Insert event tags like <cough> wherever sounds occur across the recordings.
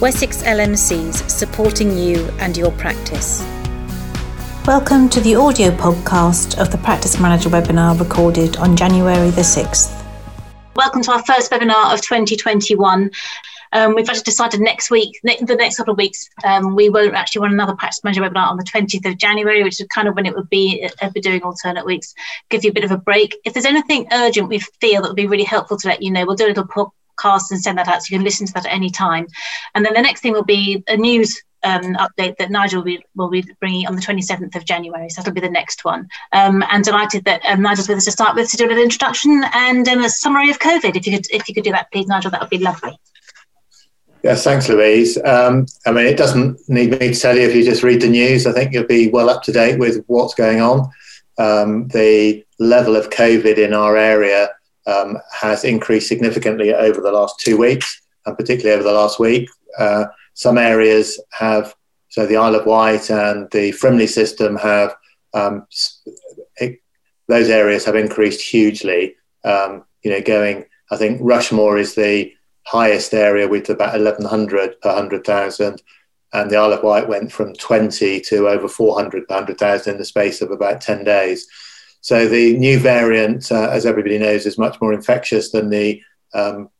Wessex LMCs supporting you and your practice. Welcome to the audio podcast of the Practice Manager webinar recorded on January the 6th. Welcome to our first webinar of 2021. Um, we've actually decided next week, ne- the next couple of weeks, um, we won't actually run another practice manager webinar on the 20th of January, which is kind of when it would be uh, be doing alternate weeks, give you a bit of a break. If there's anything urgent we feel that would be really helpful to let you know, we'll do a little podcast and send that out so you can listen to that at any time. And then the next thing will be a news um, update that Nigel will be, will be, bringing on the 27th of January. So that'll be the next one. Um, and delighted that um, Nigel's with us to start with to do a little introduction and um, a summary of COVID. If you could, if you could do that, please, Nigel, that would be lovely. Yes, thanks, Louise. Um, I mean, it doesn't need me to tell you if you just read the news. I think you'll be well up to date with what's going on. Um, the level of COVID in our area um, has increased significantly over the last two weeks, and particularly over the last week. Uh, some areas have, so the Isle of Wight and the Frimley system have, um, it, those areas have increased hugely. Um, you know, going, I think Rushmoor is the highest area with about 1100 per 100,000. And the Isle of Wight went from 20 to over 400 per 100,000 in the space of about 10 days. So the new variant, uh, as everybody knows, is much more infectious than the um,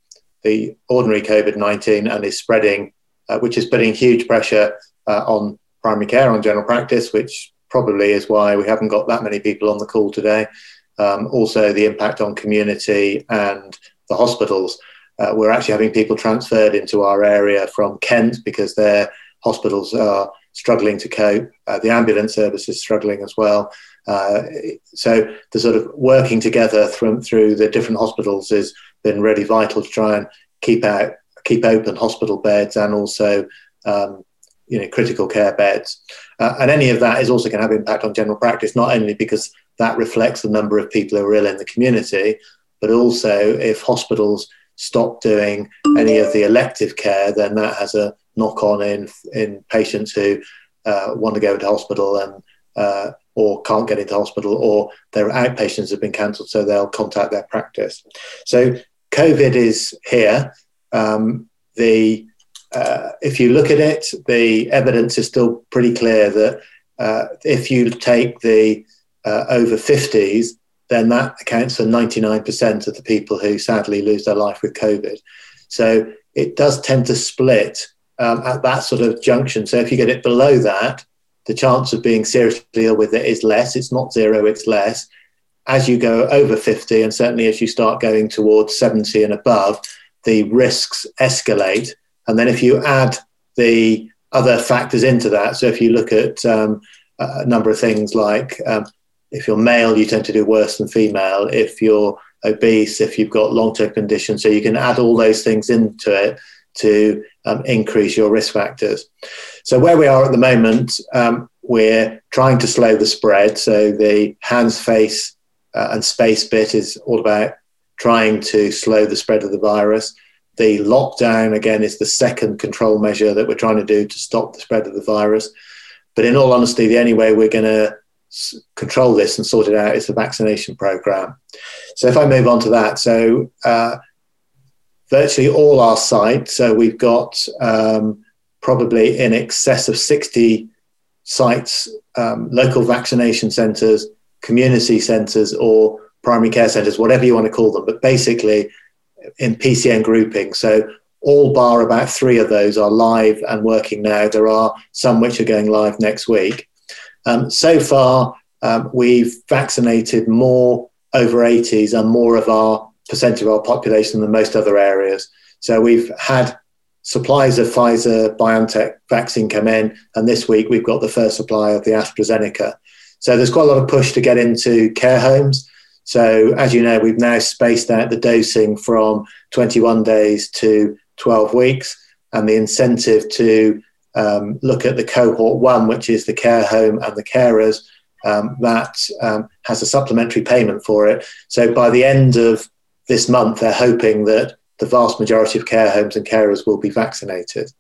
the ordinary COVID 19 and is spreading, uh, which is putting huge pressure uh, on primary care, on general practice, which probably is why we haven't got that many people on the call today. Um, also, the impact on community and the hospitals. Uh, we're actually having people transferred into our area from Kent because their hospitals are struggling to cope. Uh, the ambulance service is struggling as well. Uh, so the sort of working together through the different hospitals has been really vital to try and keep out, keep open hospital beds and also um, you know critical care beds. Uh, and any of that is also going to have impact on general practice, not only because that reflects the number of people who are ill in the community, but also if hospitals stop doing any of the elective care, then that has a knock on in in patients who uh, want to go into hospital and uh, or can't get into hospital or their outpatients have been cancelled, so they'll contact their practice. So COVID is here. Um, the uh, if you look at it, the evidence is still pretty clear that uh, if you take the uh, over 50s, then that accounts for 99% of the people who sadly lose their life with COVID. So it does tend to split um, at that sort of junction. So if you get it below that, the chance of being seriously ill with it is less. It's not zero, it's less. As you go over 50, and certainly as you start going towards 70 and above, the risks escalate. And then if you add the other factors into that, so if you look at um, a number of things like um, if you're male, you tend to do worse than female. If you're obese, if you've got long term conditions, so you can add all those things into it to um, increase your risk factors. So, where we are at the moment, um, we're trying to slow the spread. So, the hands, face, uh, and space bit is all about trying to slow the spread of the virus. The lockdown, again, is the second control measure that we're trying to do to stop the spread of the virus. But in all honesty, the only way we're going to control this and sort it out is the vaccination program. So if I move on to that, so uh, virtually all our sites, so we've got um, probably in excess of 60 sites, um, local vaccination centres, community centres, or primary care centres, whatever you want to call them, but basically in PCN grouping. So all bar about three of those are live and working now. There are some which are going live next week. Um, so far, um, we've vaccinated more over 80s and more of our percentage of our population than most other areas. So we've had supplies of Pfizer BioNTech vaccine come in, and this week we've got the first supply of the AstraZeneca. So there's quite a lot of push to get into care homes. So as you know, we've now spaced out the dosing from 21 days to 12 weeks, and the incentive to um, look at the cohort one, which is the care home and the carers, um, that um, has a supplementary payment for it. So by the end of this month, they're hoping that the vast majority of care homes and carers will be vaccinated.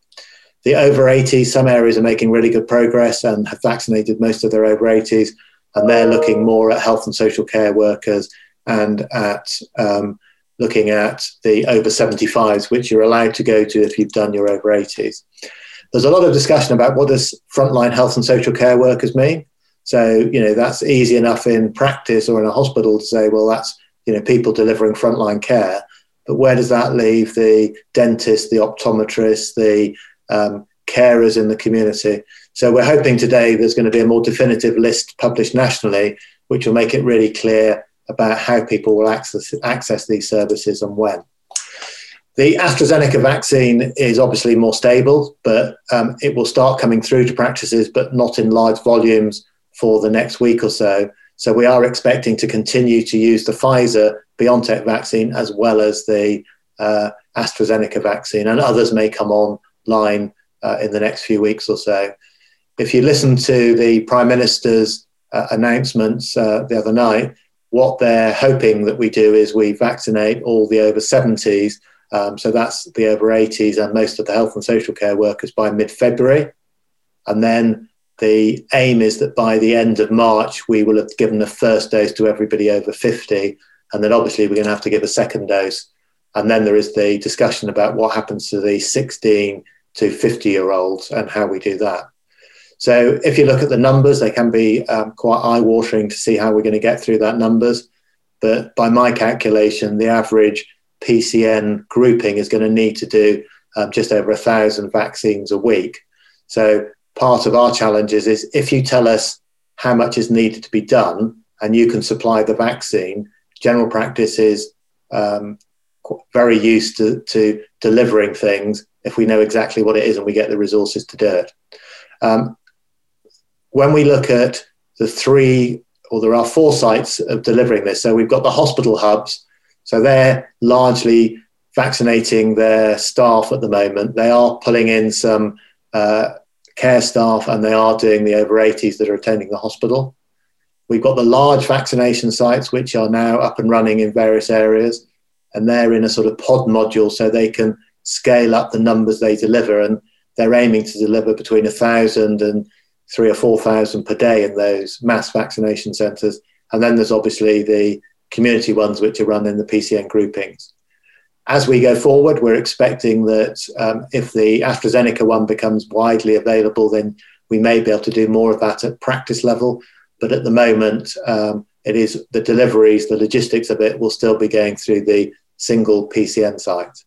The over 80s, some areas are making really good progress and have vaccinated most of their over 80s, and they're looking more at health and social care workers and at um, looking at the over 75s, which you're allowed to go to if you've done your over 80s. There's a lot of discussion about what does frontline health and social care workers mean. So, you know, that's easy enough in practice or in a hospital to say, well, that's, you know, people delivering frontline care. But where does that leave the dentist, the optometrist, the um, carers in the community? So we're hoping today there's going to be a more definitive list published nationally, which will make it really clear about how people will access, access these services and when. The AstraZeneca vaccine is obviously more stable, but um, it will start coming through to practices, but not in large volumes for the next week or so. So we are expecting to continue to use the Pfizer BioNTech vaccine as well as the uh, AstraZeneca vaccine, and others may come online uh, in the next few weeks or so. If you listen to the Prime Minister's uh, announcements uh, the other night, what they're hoping that we do is we vaccinate all the over 70s. Um, so that's the over 80s and most of the health and social care workers by mid February. And then the aim is that by the end of March, we will have given the first dose to everybody over 50. And then obviously, we're going to have to give a second dose. And then there is the discussion about what happens to the 16 to 50 year olds and how we do that. So if you look at the numbers, they can be um, quite eye watering to see how we're going to get through that numbers. But by my calculation, the average PCN grouping is going to need to do um, just over a thousand vaccines a week. So part of our challenges is if you tell us how much is needed to be done and you can supply the vaccine, general practice is um, very used to, to, delivering things if we know exactly what it is and we get the resources to do it. Um, when we look at the three, or there are four sites of delivering this, so we've got the hospital hubs, so they're largely vaccinating their staff at the moment. They are pulling in some uh, care staff and they are doing the over 80s that are attending the hospital. We've got the large vaccination sites, which are now up and running in various areas, and they're in a sort of pod module so they can scale up the numbers they deliver. And they're aiming to deliver between 1,000 and three or 4,000 per day in those mass vaccination centres. And then there's obviously the community ones, which are run in the PCN groupings. As we go forward, we're expecting that um, if the AstraZeneca one becomes widely available, then we may be able to do more of that at practice level. But at the moment, um, it is the deliveries, the logistics of it will still be going through the single PCN site.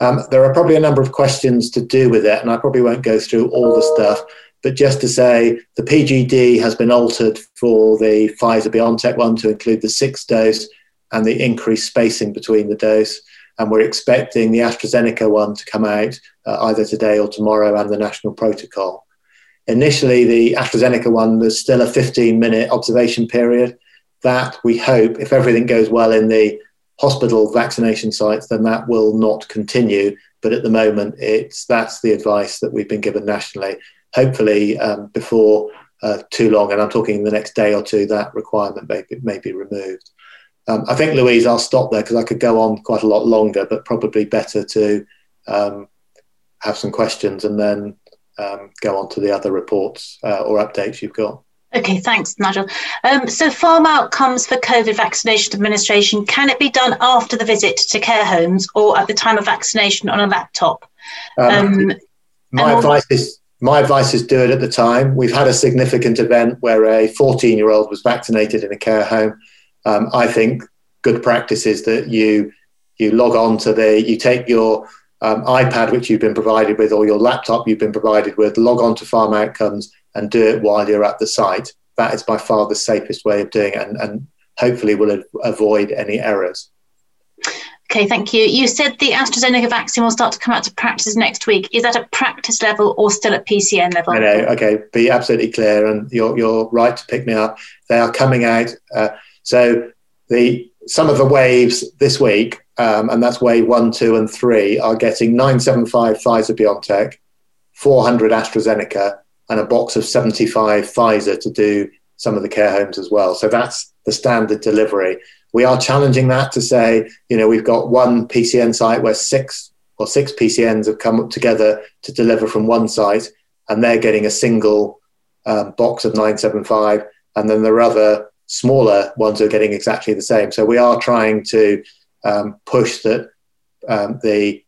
Um, there are probably a number of questions to do with it, and I probably won't go through all the stuff. But just to say, the PGD has been altered for the Pfizer BioNTech one to include the sixth dose and the increased spacing between the dose and we're expecting the AstraZeneca one to come out uh, either today or tomorrow and the national protocol. Initially, the AstraZeneca one, there's still a 15 minute observation period. That we hope, if everything goes well in the hospital vaccination sites, then that will not continue. But at the moment, it's that's the advice that we've been given nationally. Hopefully, um, before uh, too long, and I'm talking the next day or two, that requirement may be, may be removed. Um, I think, Louise, I'll stop there because I could go on quite a lot longer, but probably better to um, have some questions and then um, go on to the other reports uh, or updates you've got. Okay, thanks, Nigel. Um, so, PharmOutcomes for COVID vaccination administration can it be done after the visit to care homes or at the time of vaccination on a laptop? Um, um, my advice is my advice is do it at the time. We've had a significant event where a 14 year old was vaccinated in a care home um, I think good practice is that you you log on to the you take your um, iPad which you've been provided with or your laptop you've been provided with, log on to PharmOutcomes and do it while you're at the site. That is by far the safest way of doing it, and, and hopefully will avoid any errors. Okay, thank you. You said the AstraZeneca vaccine will start to come out to practices next week. Is that at practice level or still at PCN level? I know. Okay, be absolutely clear, and you're you're right to pick me up. They are coming out. Uh, so the some of the waves this week, um, and that's wave one, two, and three, are getting 975 Pfizer BioNTech, 400 AstraZeneca, and a box of 75 Pfizer to do some of the care homes as well. So that's the standard delivery. We are challenging that to say, you know, we've got one PCN site where six or six PCNs have come up together to deliver from one site, and they're getting a single um, box of 975, and then there are other smaller ones are getting exactly the same. So we are trying to um, push that um, the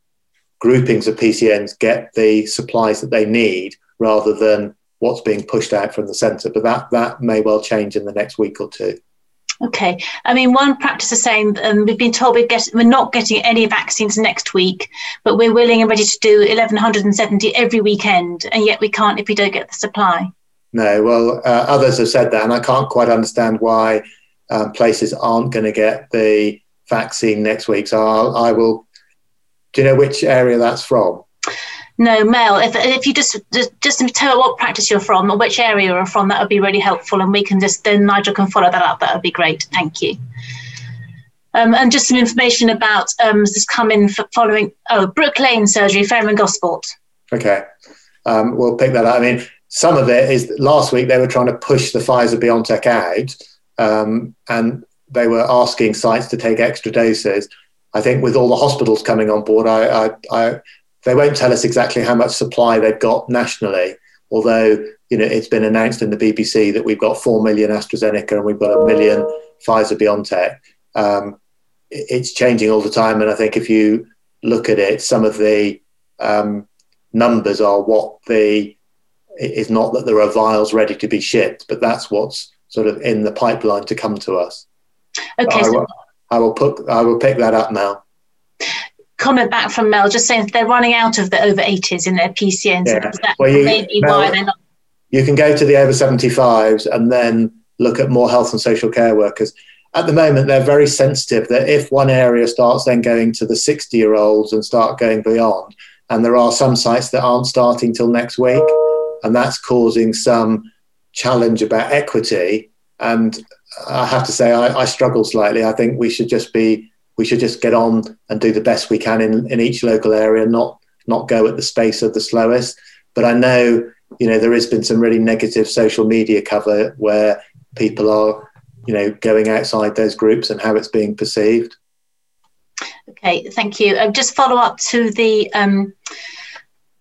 groupings of PCNs get the supplies that they need rather than what's being pushed out from the centre. But that that may well change in the next week or two. Okay. I mean, one practice is saying um, we've been told we get, we're not getting any vaccines next week, but we're willing and ready to do 1,170 every weekend, and yet we can't if we don't get the supply. No, well, uh, others have said that, and I can't quite understand why um, places aren't going to get the vaccine next week. So I'll, I will. Do you know which area that's from? No, Mel. If, if you just, just just tell what practice you're from or which area you're from, that would be really helpful, and we can just then Nigel can follow that up. That would be great. Thank you. Um, and just some information about um, this coming following oh Brook Lane surgery, Fareham and Gosport. Okay, um, we'll pick that up. I mean, some of it is last week they were trying to push the Pfizer BioNTech out, um, and they were asking sites to take extra doses. I think with all the hospitals coming on board, I, I, I they won't tell us exactly how much supply they've got nationally, although you know it's been announced in the BBC that we've got four million AstraZeneca and we've got a million Pfizer BioNTech. Um, it's changing all the time, and I think if you look at it, some of the um, numbers are what the is not that there are vials ready to be shipped, but that's what's sort of in the pipeline to come to us. Okay. I will, I will put I will pick that up now comment back from Mel just saying they're running out of the over 80s in their PCNs. Yeah. So that well, you, Mel, why they're not. You can go to the over 75s and then look at more health and social care workers. At the moment, they're very sensitive that if one area starts then going to the 60 year olds and start going beyond, and there are some sites that aren't starting till next week, and that's causing some challenge about equity. And I have to say, I, I struggle slightly. I think we should just be we should just get on and do the best we can in, in each local area, not not go at the space of the slowest. But I know, you know, there has been some really negative social media cover where people are, you know, going outside those groups and how it's being perceived. Okay, thank you. Um, just follow up to the um,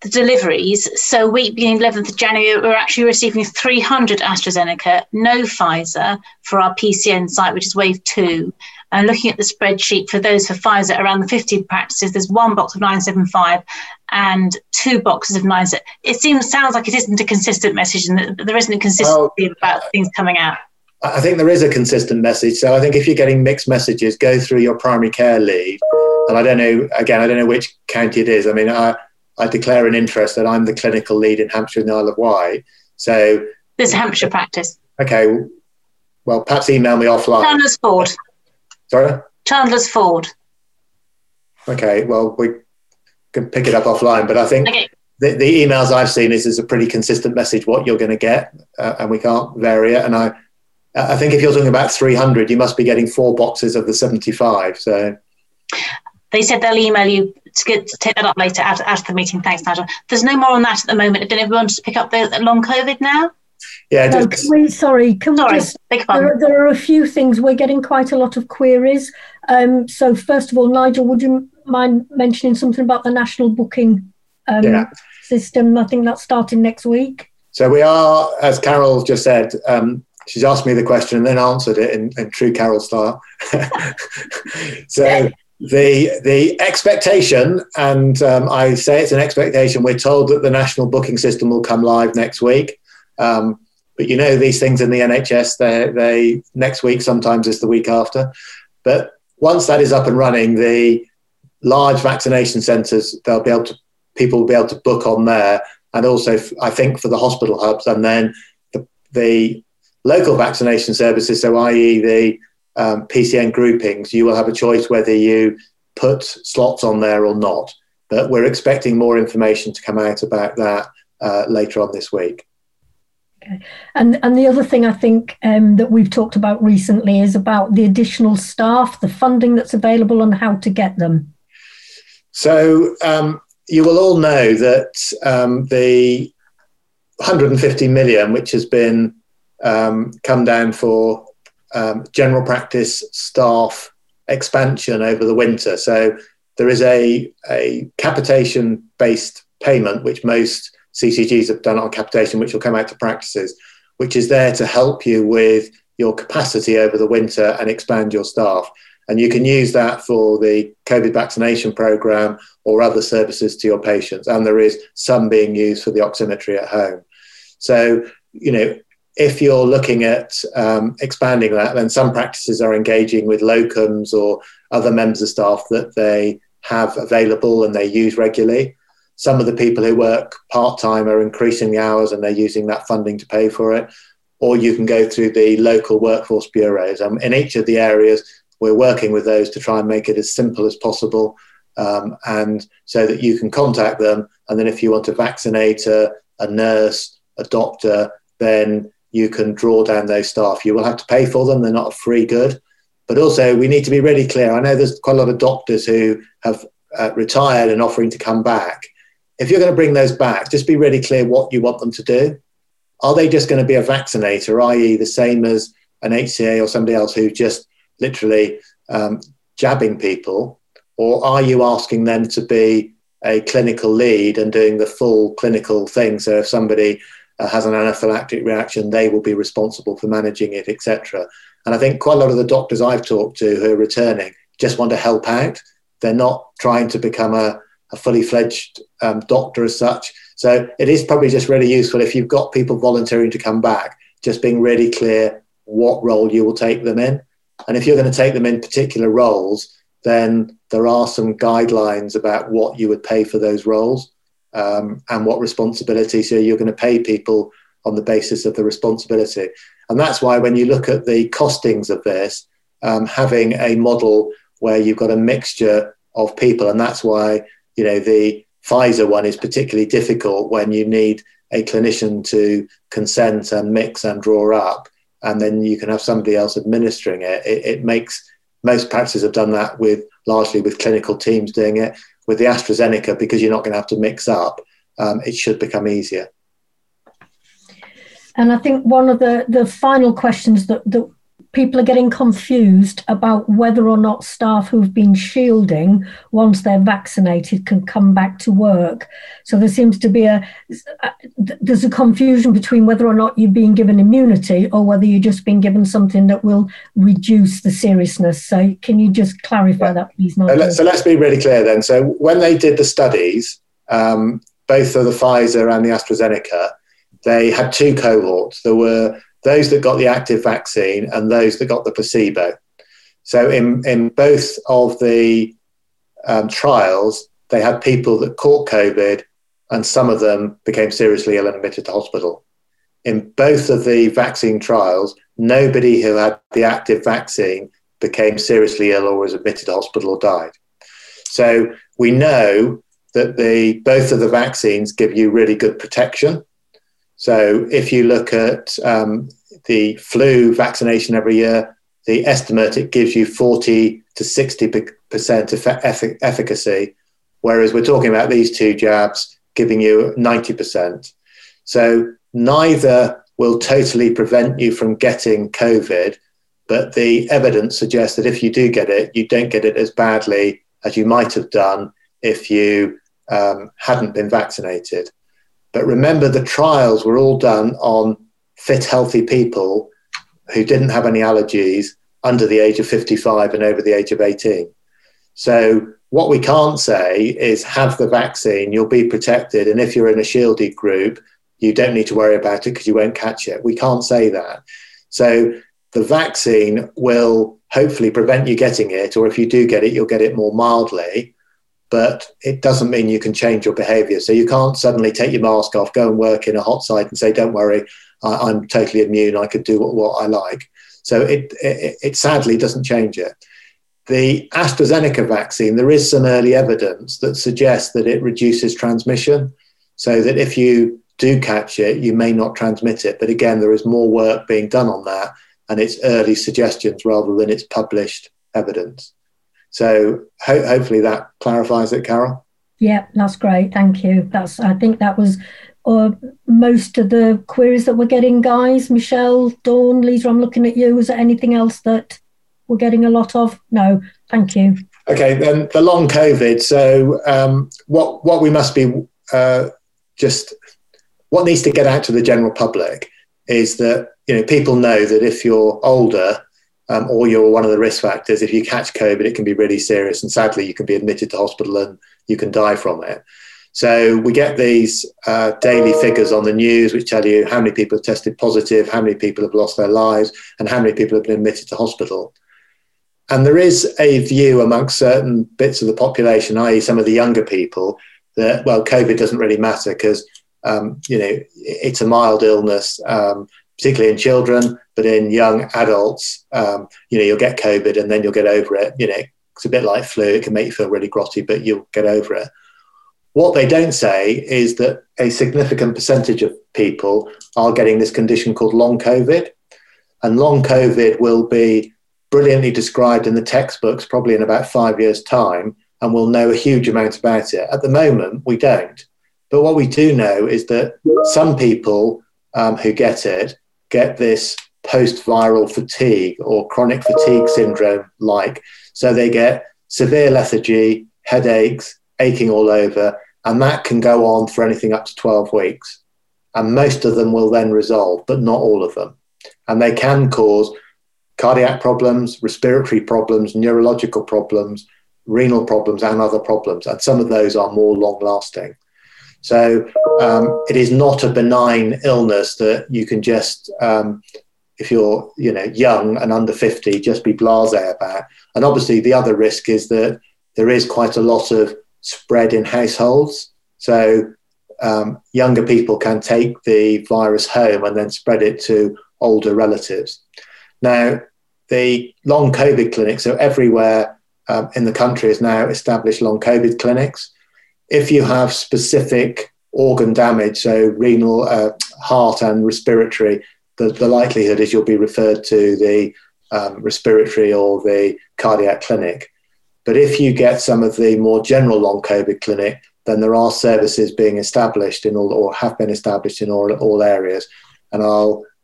the deliveries. So week beginning 11th of January, we're actually receiving 300 AstraZeneca, no Pfizer for our PCN site, which is wave two. And looking at the spreadsheet for those for Pfizer, around the 50 practices, there's one box of 975 and two boxes of 9. It seems sounds like it isn't a consistent message and there isn't a consistency well, about things coming out. I think there is a consistent message. So I think if you're getting mixed messages, go through your primary care lead. And I don't know, again, I don't know which county it is. I mean, I, I declare an interest that I'm the clinical lead in Hampshire and the Isle of Wight. So this Hampshire practice. Okay. Well, perhaps email me offline. Chandler's Ford. Sorry? Chandler's Ford. Okay, well, we can pick it up offline, but I think okay. the, the, emails I've seen is, is a pretty consistent message what you're going to get, uh, and we can't vary it. And I, I think if you're talking about 300, you must be getting four boxes of the 75. So they said they'll email you to, get, to take that up later after, after the meeting. Thanks, Nigel. There's no more on that at the moment. Did everyone just pick up the, the long COVID now? Yeah, no, can we, sorry, can sorry, we just, there, there, are a few things, we're getting quite a lot of queries. Um, so first of all, Nigel, would you mind mentioning something about the national booking um, yeah. system? I think that's starting next week. So we are, as Carol just said, um, she's asked me the question and then answered it in, in true Carol style. <laughs> so the the expectation, and um, I say it's an expectation. We're told that the national booking system will come live next week. Um, but you know these things in the NHS, they they next week sometimes is the week after. But once that is up and running, the large vaccination centres they'll be able to people will be able to book on there, and also I think for the hospital hubs, and then the, the local vaccination services, so i.e. the um, PCN groupings, you will have a choice whether you put slots on there or not. But we're expecting more information to come out about that uh, later on this week. Okay. And and the other thing I think um, that we've talked about recently is about the additional staff, the funding that's available, and how to get them. So um, you will all know that um, the 150 million, which has been um, come down for um, general practice staff expansion over the winter. So there is a a capitation based payment, which most CCGs have done on capitation, which will come out to practices, which is there to help you with your capacity over the winter and expand your staff. And you can use that for the COVID vaccination program or other services to your patients. And there is some being used for the oximetry at home. So, you know, if you're looking at um, expanding that, then some practices are engaging with locums or other members of staff that they have available and they use regularly. Some of the people who work part time are increasing the hours and they're using that funding to pay for it. Or you can go through the local workforce bureaus. Um, in each of the areas, we're working with those to try and make it as simple as possible. Um, and so that you can contact them. And then if you want to vaccinate a, a nurse, a doctor, then you can draw down those staff. You will have to pay for them, they're not a free good. But also, we need to be really clear. I know there's quite a lot of doctors who have uh, retired and offering to come back. If you're going to bring those back, just be really clear what you want them to do. Are they just going to be a vaccinator, i.e., the same as an HCA or somebody else who just literally um, jabbing people? Or are you asking them to be a clinical lead and doing the full clinical thing? So if somebody has an anaphylactic reaction, they will be responsible for managing it, etc. And I think quite a lot of the doctors I've talked to who are returning just want to help out. They're not trying to become a, a fully fledged um, doctor as such. So it is probably just really useful if you've got people volunteering to come back, just being really clear what role you will take them in. And if you're going to take them in particular roles, then there are some guidelines about what you would pay for those roles um, and what responsibility. So you're going to pay people on the basis of the responsibility. And that's why when you look at the costings of this, um, having a model where you've got a mixture of people, and that's why you know the Pfizer one is particularly difficult when you need a clinician to consent and mix and draw up, and then you can have somebody else administering it. It, it makes most practices have done that with largely with clinical teams doing it. With the AstraZeneca, because you're not going to have to mix up, um, it should become easier. And I think one of the, the final questions that, that people are getting confused about whether or not staff who've been shielding once they're vaccinated can come back to work. So there seems to be a there's a confusion between whether or not you're being given immunity or whether you're just being given something that will reduce the seriousness. So can you just clarify yeah. that, please? Not so let's be really clear then. So when they did the studies, um, both of the Pfizer and the AstraZeneca, they had two cohorts. There were those that got the active vaccine and those that got the placebo. So in, in both of the um, trials, they had people that caught COVID and some of them became seriously ill and admitted to hospital. In both of the vaccine trials, nobody who had the active vaccine became seriously ill or was admitted to hospital or died. So we know that the both of the vaccines give you really good protection so if you look at um, the flu vaccination every year, the estimate it gives you 40 to 60% effic- efficacy, whereas we're talking about these two jabs giving you 90%. So neither will totally prevent you from getting COVID, but the evidence suggests that if you do get it, you don't get it as badly as you might have done if you um, hadn't been vaccinated. But remember, the trials were all done on fit, healthy people who didn't have any allergies under the age of 55 and over the age of 18. So, what we can't say is have the vaccine, you'll be protected. And if you're in a shielded group, you don't need to worry about it because you won't catch it. We can't say that. So, the vaccine will hopefully prevent you getting it, or if you do get it, you'll get it more mildly but it doesn't mean you can change your behavior. So you can't suddenly take your mask off, go and work in a hot site and say, don't worry, I, am totally immune. I could do what, what I like. So it, it, it sadly doesn't change it. The AstraZeneca vaccine, there is some early evidence that suggests that it reduces transmission. So that if you do catch it, you may not transmit it. But again, there is more work being done on that, and it's early suggestions rather than it's published evidence. So ho- hopefully that clarifies it, Carol. Yeah, that's great. Thank you. That's I think that was uh, most of the queries that we're getting, guys. Michelle, Dawn, Lisa, I'm looking at you. Was there anything else that we're getting a lot of? No, thank you. Okay, then the long COVID. So um, what what we must be uh, just what needs to get out to the general public is that you know people know that if you're older um, or you're one of the risk factors, if you catch COVID, it can be really serious. And sadly, you can be admitted to hospital and you can die from it. So we get these uh, daily figures on the news which tell you how many people have tested positive, how many people have lost their lives, and how many people have been admitted to hospital. And there is a view amongst certain bits of the population, i.e., some of the younger people, that well, COVID doesn't really matter because um, you know it's a mild illness, um, particularly in children, but in young adults, um, you know, you'll get COVID and then you'll get over it. You know, it's a bit like flu; it can make you feel really grotty, but you'll get over it. What they don't say is that a significant percentage of people are getting this condition called long COVID. And long COVID will be brilliantly described in the textbooks probably in about five years' time, and we'll know a huge amount about it. At the moment, we don't. But what we do know is that some people um, who get it get this post viral fatigue or chronic fatigue syndrome like. So they get severe lethargy, headaches, aching all over, and that can go on for anything up to 12 weeks. And most of them will then resolve, but not all of them. And they can cause cardiac problems, respiratory problems, neurological problems, renal problems, and other problems. And some of those are more long lasting. So um, it is not a benign illness that you can just, um, if you're you know young and under 50, just be blasé about. And obviously, the other risk is that there is quite a lot of spread in households. So um, younger people can take the virus home and then spread it to older relatives. Now, the long COVID clinics, so everywhere um, in the country is now established long COVID clinics. If you have specific organ damage, so renal, uh, heart, and respiratory, the, the likelihood is you'll be referred to the um, respiratory or the cardiac clinic. But if you get some of the more general long COVID clinic, then there are services being established in all or have been established in all, all areas. And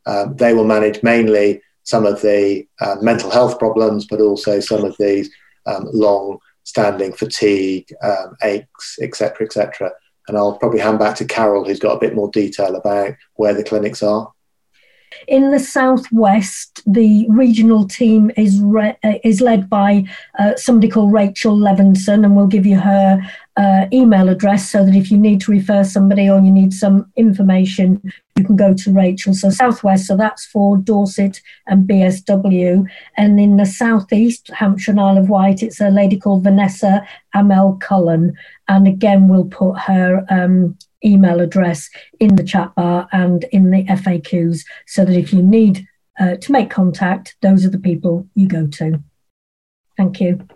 um, they will manage mainly some of the uh, mental health problems, but also some of these um, long standing fatigue, um, aches, etc., etc. And I'll probably hand back to Carol, who's got a bit more detail about where the clinics are. In the southwest, the regional team is re- uh, is led by uh, somebody called Rachel Levinson, and we'll give you her uh, email address so that if you need to refer somebody or you need some information, you can go to Rachel. So Southwest, so that's for Dorset and BSW. And in the Southeast, Hampshire and Isle of Wight, it's a lady called Vanessa Amel Cullen. And again, we'll put her um, email address in the chat bar and in the FAQs so that if you need uh, to make contact, those are the people you go to. Thank you.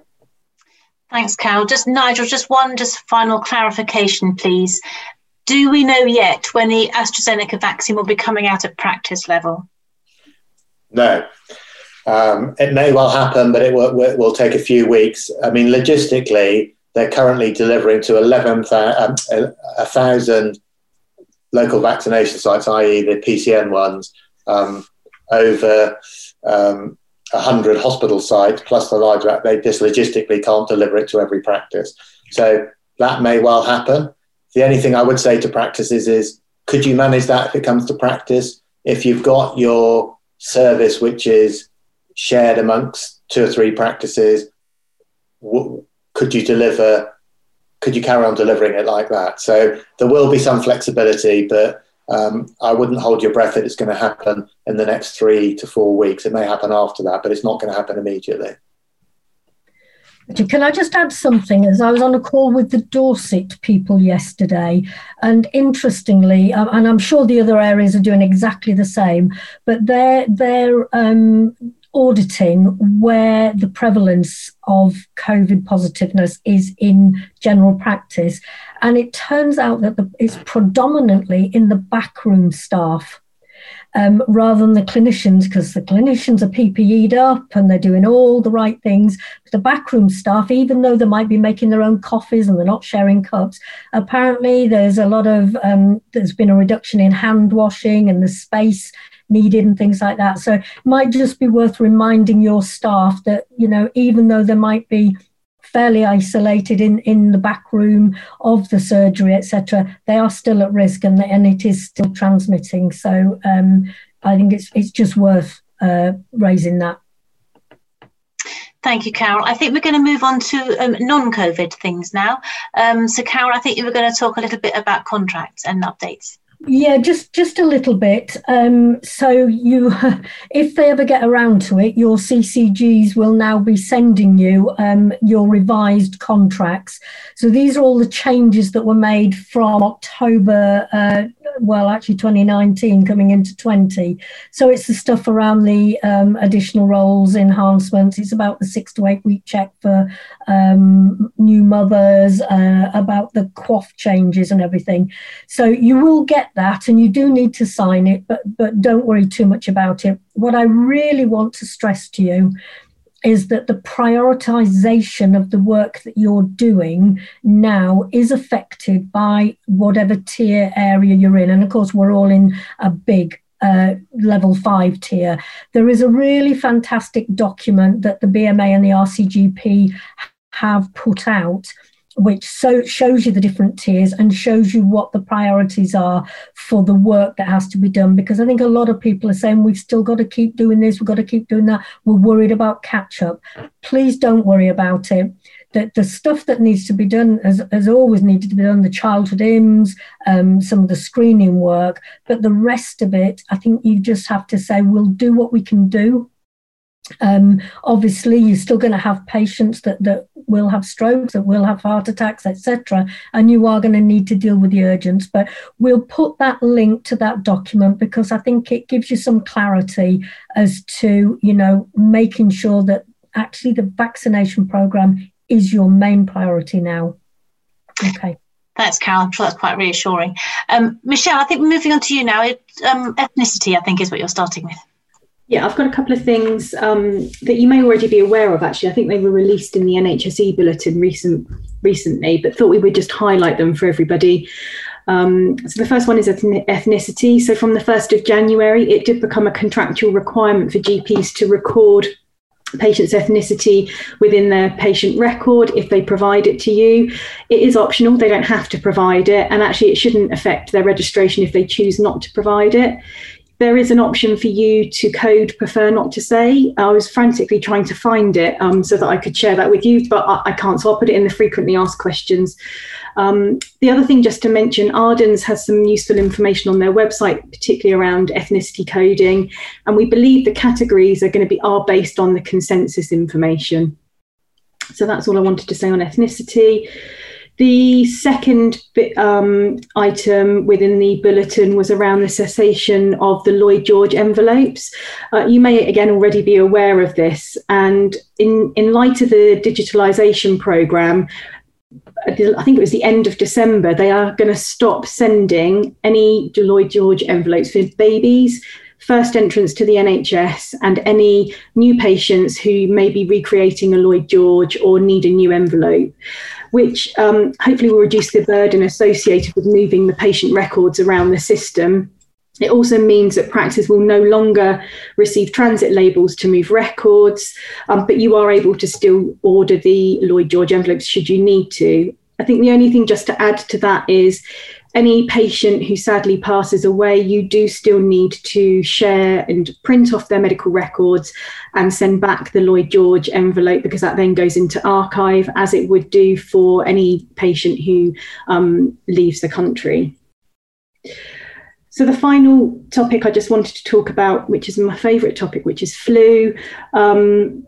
Thanks, Carol. Just Nigel, just one just final clarification, please. Do we know yet when the AstraZeneca vaccine will be coming out at practice level? No. Um, it may well happen, but it will, will, take a few weeks. I mean, logistically, they're currently delivering to 11,000 um, local vaccination sites, i.e., the PCN ones, um, over um, 100 hospital sites plus the large they just logistically can't deliver it to every practice so that may well happen the only thing i would say to practices is could you manage that if it comes to practice if you've got your service which is shared amongst two or three practices w- could you deliver could you carry on delivering it like that so there will be some flexibility but um, I wouldn't hold your breath that it's going to happen in the next three to four weeks. It may happen after that, but it's not going to happen immediately. Can I just add something? As I was on a call with the Dorset people yesterday, and interestingly, um, and I'm sure the other areas are doing exactly the same, but their their um, auditing where the prevalence of COVID positiveness is in general practice. And it turns out that the, it's predominantly in the backroom staff. Um, rather than the clinicians, because the clinicians are PPE'd up and they're doing all the right things. But the backroom staff, even though they might be making their own coffees and they're not sharing cups, apparently there's a lot of, um, there's been a reduction in hand washing and the space needed and things like that. So it might just be worth reminding your staff that, you know, even though there might be fairly isolated in, in the back room of the surgery, etc., they are still at risk and, and it is still transmitting. So um, I think it's, it's just worth uh, raising that. Thank you, Carol. I think we're going to move on to um, non-COVID things now. Um, so, Carol, I think you were going to talk a little bit about contracts and updates. Yeah, just just a little bit. Um, so you, <laughs> if they ever get around to it, your CCGs will now be sending you um, your revised contracts. So these are all the changes that were made from October uh, well, actually 2019 coming into 20. So it's the stuff around the um, additional roles, enhancements. It's about the six to eight week check for um, new mothers, uh, about the QoF changes and everything. So you will get that, and you do need to sign it, but but don't worry too much about it. What I really want to stress to you is that the prioritization of the work that you're doing now is affected by whatever tier area you're in. And of course, we're all in a big uh, level five tier. There is a really fantastic document that the BMA and the RCGP have put out which so shows you the different tiers and shows you what the priorities are for the work that has to be done. Because I think a lot of people are saying we've still got to keep doing this, we've got to keep doing that. We're worried about catch up. Please don't worry about it. The, the stuff that needs to be done has, has always needed to be done the childhood IMS, um, some of the screening work, but the rest of it, I think you just have to say, we'll do what we can do um, obviously, you're still going to have patients that, that will have strokes, that will have heart attacks, etc., and you are going to need to deal with the urgents. But we'll put that link to that document because I think it gives you some clarity as to, you know, making sure that actually the vaccination program is your main priority now. Okay. Thanks, Carol. Sure that's quite reassuring. Um, Michelle, I think moving on to you now. it, Um, ethnicity, I think, is what you're starting with. Yeah, I've got a couple of things um, that you may already be aware of. Actually, I think they were released in the NHSE bulletin recent recently, but thought we would just highlight them for everybody. Um, so the first one is ethnicity. So from the first of January, it did become a contractual requirement for GPs to record patient's ethnicity within their patient record if they provide it to you. It is optional, they don't have to provide it, and actually, it shouldn't affect their registration if they choose not to provide it there is an option for you to code prefer not to say. I was frantically trying to find it um, so that I could share that with you, but I, I, can't. So I'll put it in the frequently asked questions. Um, the other thing, just to mention, Ardens has some useful information on their website, particularly around ethnicity coding, and we believe the categories are going to be are based on the consensus information. So that's all I wanted to say on ethnicity. The second um, item within the bulletin was around the cessation of the Lloyd George envelopes. Uh, you may again already be aware of this, and in, in light of the digitalisation programme, I think it was the end of December, they are going to stop sending any Lloyd George envelopes for babies first entrance to the NHS and any new patients who may be recreating a Lloyd George or need a new envelope which um, hopefully will reduce the burden associated with moving the patient records around the system. It also means that practice will no longer receive transit labels to move records, um, but you are able to still order the Lloyd George envelopes should you need to. I think the only thing just to add to that is any patient who sadly passes away, you do still need to share and print off their medical records and send back the Lloyd George envelope because that then goes into archive as it would do for any patient who um, leaves the country. So, the final topic I just wanted to talk about, which is my favourite topic, which is flu. Um,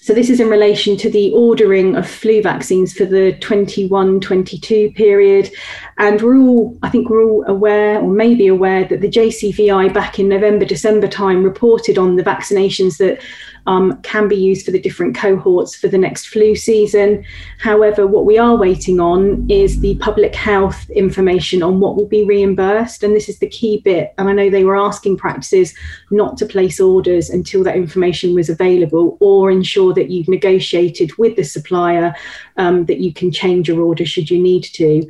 so this is in relation to the ordering of flu vaccines for the 21-22 period. And we're all, I think we're all aware or maybe aware that the JCVI back in November, December time reported on the vaccinations that um, can be used for the different cohorts for the next flu season. However, what we are waiting on is the public health information on what will be reimbursed. And this is the key bit. And I know they were asking practices not to place orders until that information was available or ensure that you've negotiated with the supplier um, that you can change your order should you need to.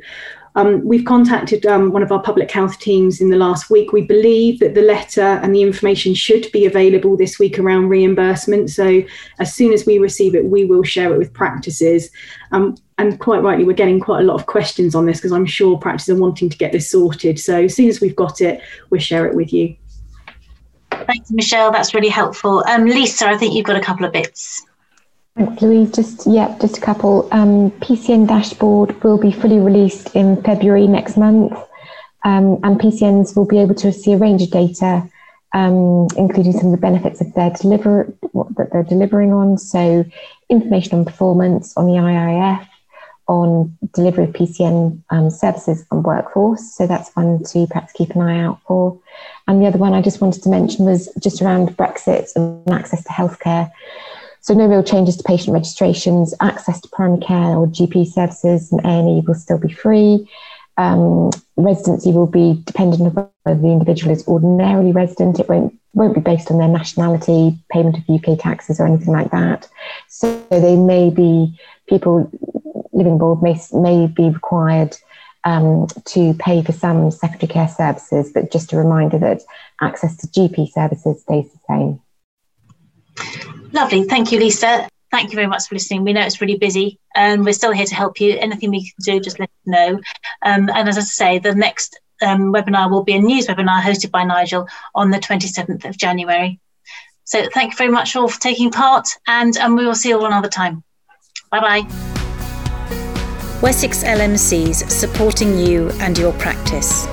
Um, we've contacted um, one of our public health teams in the last week. We believe that the letter and the information should be available this week around reimbursement. So, as soon as we receive it, we will share it with practices. Um, and quite rightly, we're getting quite a lot of questions on this because I'm sure practices are wanting to get this sorted. So, as soon as we've got it, we'll share it with you. Thanks, Michelle. That's really helpful. Um, Lisa, I think you've got a couple of bits. Louise. Just yeah, just a couple. Um, PCN dashboard will be fully released in February next month, um, and PCNs will be able to see a range of data, um, including some of the benefits of their deliver what that they're delivering on. So, information on performance on the IIF, on delivery of PCN um, services and workforce. So that's one to perhaps keep an eye out for. And the other one I just wanted to mention was just around Brexit and access to healthcare. So no real changes to patient registrations, access to primary care or GP services and A&E will still be free. Um, residency will be dependent on whether the individual is ordinarily resident. It won't won't be based on their nationality, payment of UK taxes or anything like that. So they may be people living abroad may may be required um, to pay for some secondary care services, but just a reminder that access to GP services stays the same. Lovely. Thank you, Lisa. Thank you very much for listening. We know it's really busy and we're still here to help you. Anything we can do, just let us know. Um, and as I say, the next um, webinar will be a news webinar hosted by Nigel on the 27th of January. So thank you very much all for taking part and um, we will see you all another time. Bye bye. Wessex LMCs supporting you and your practice.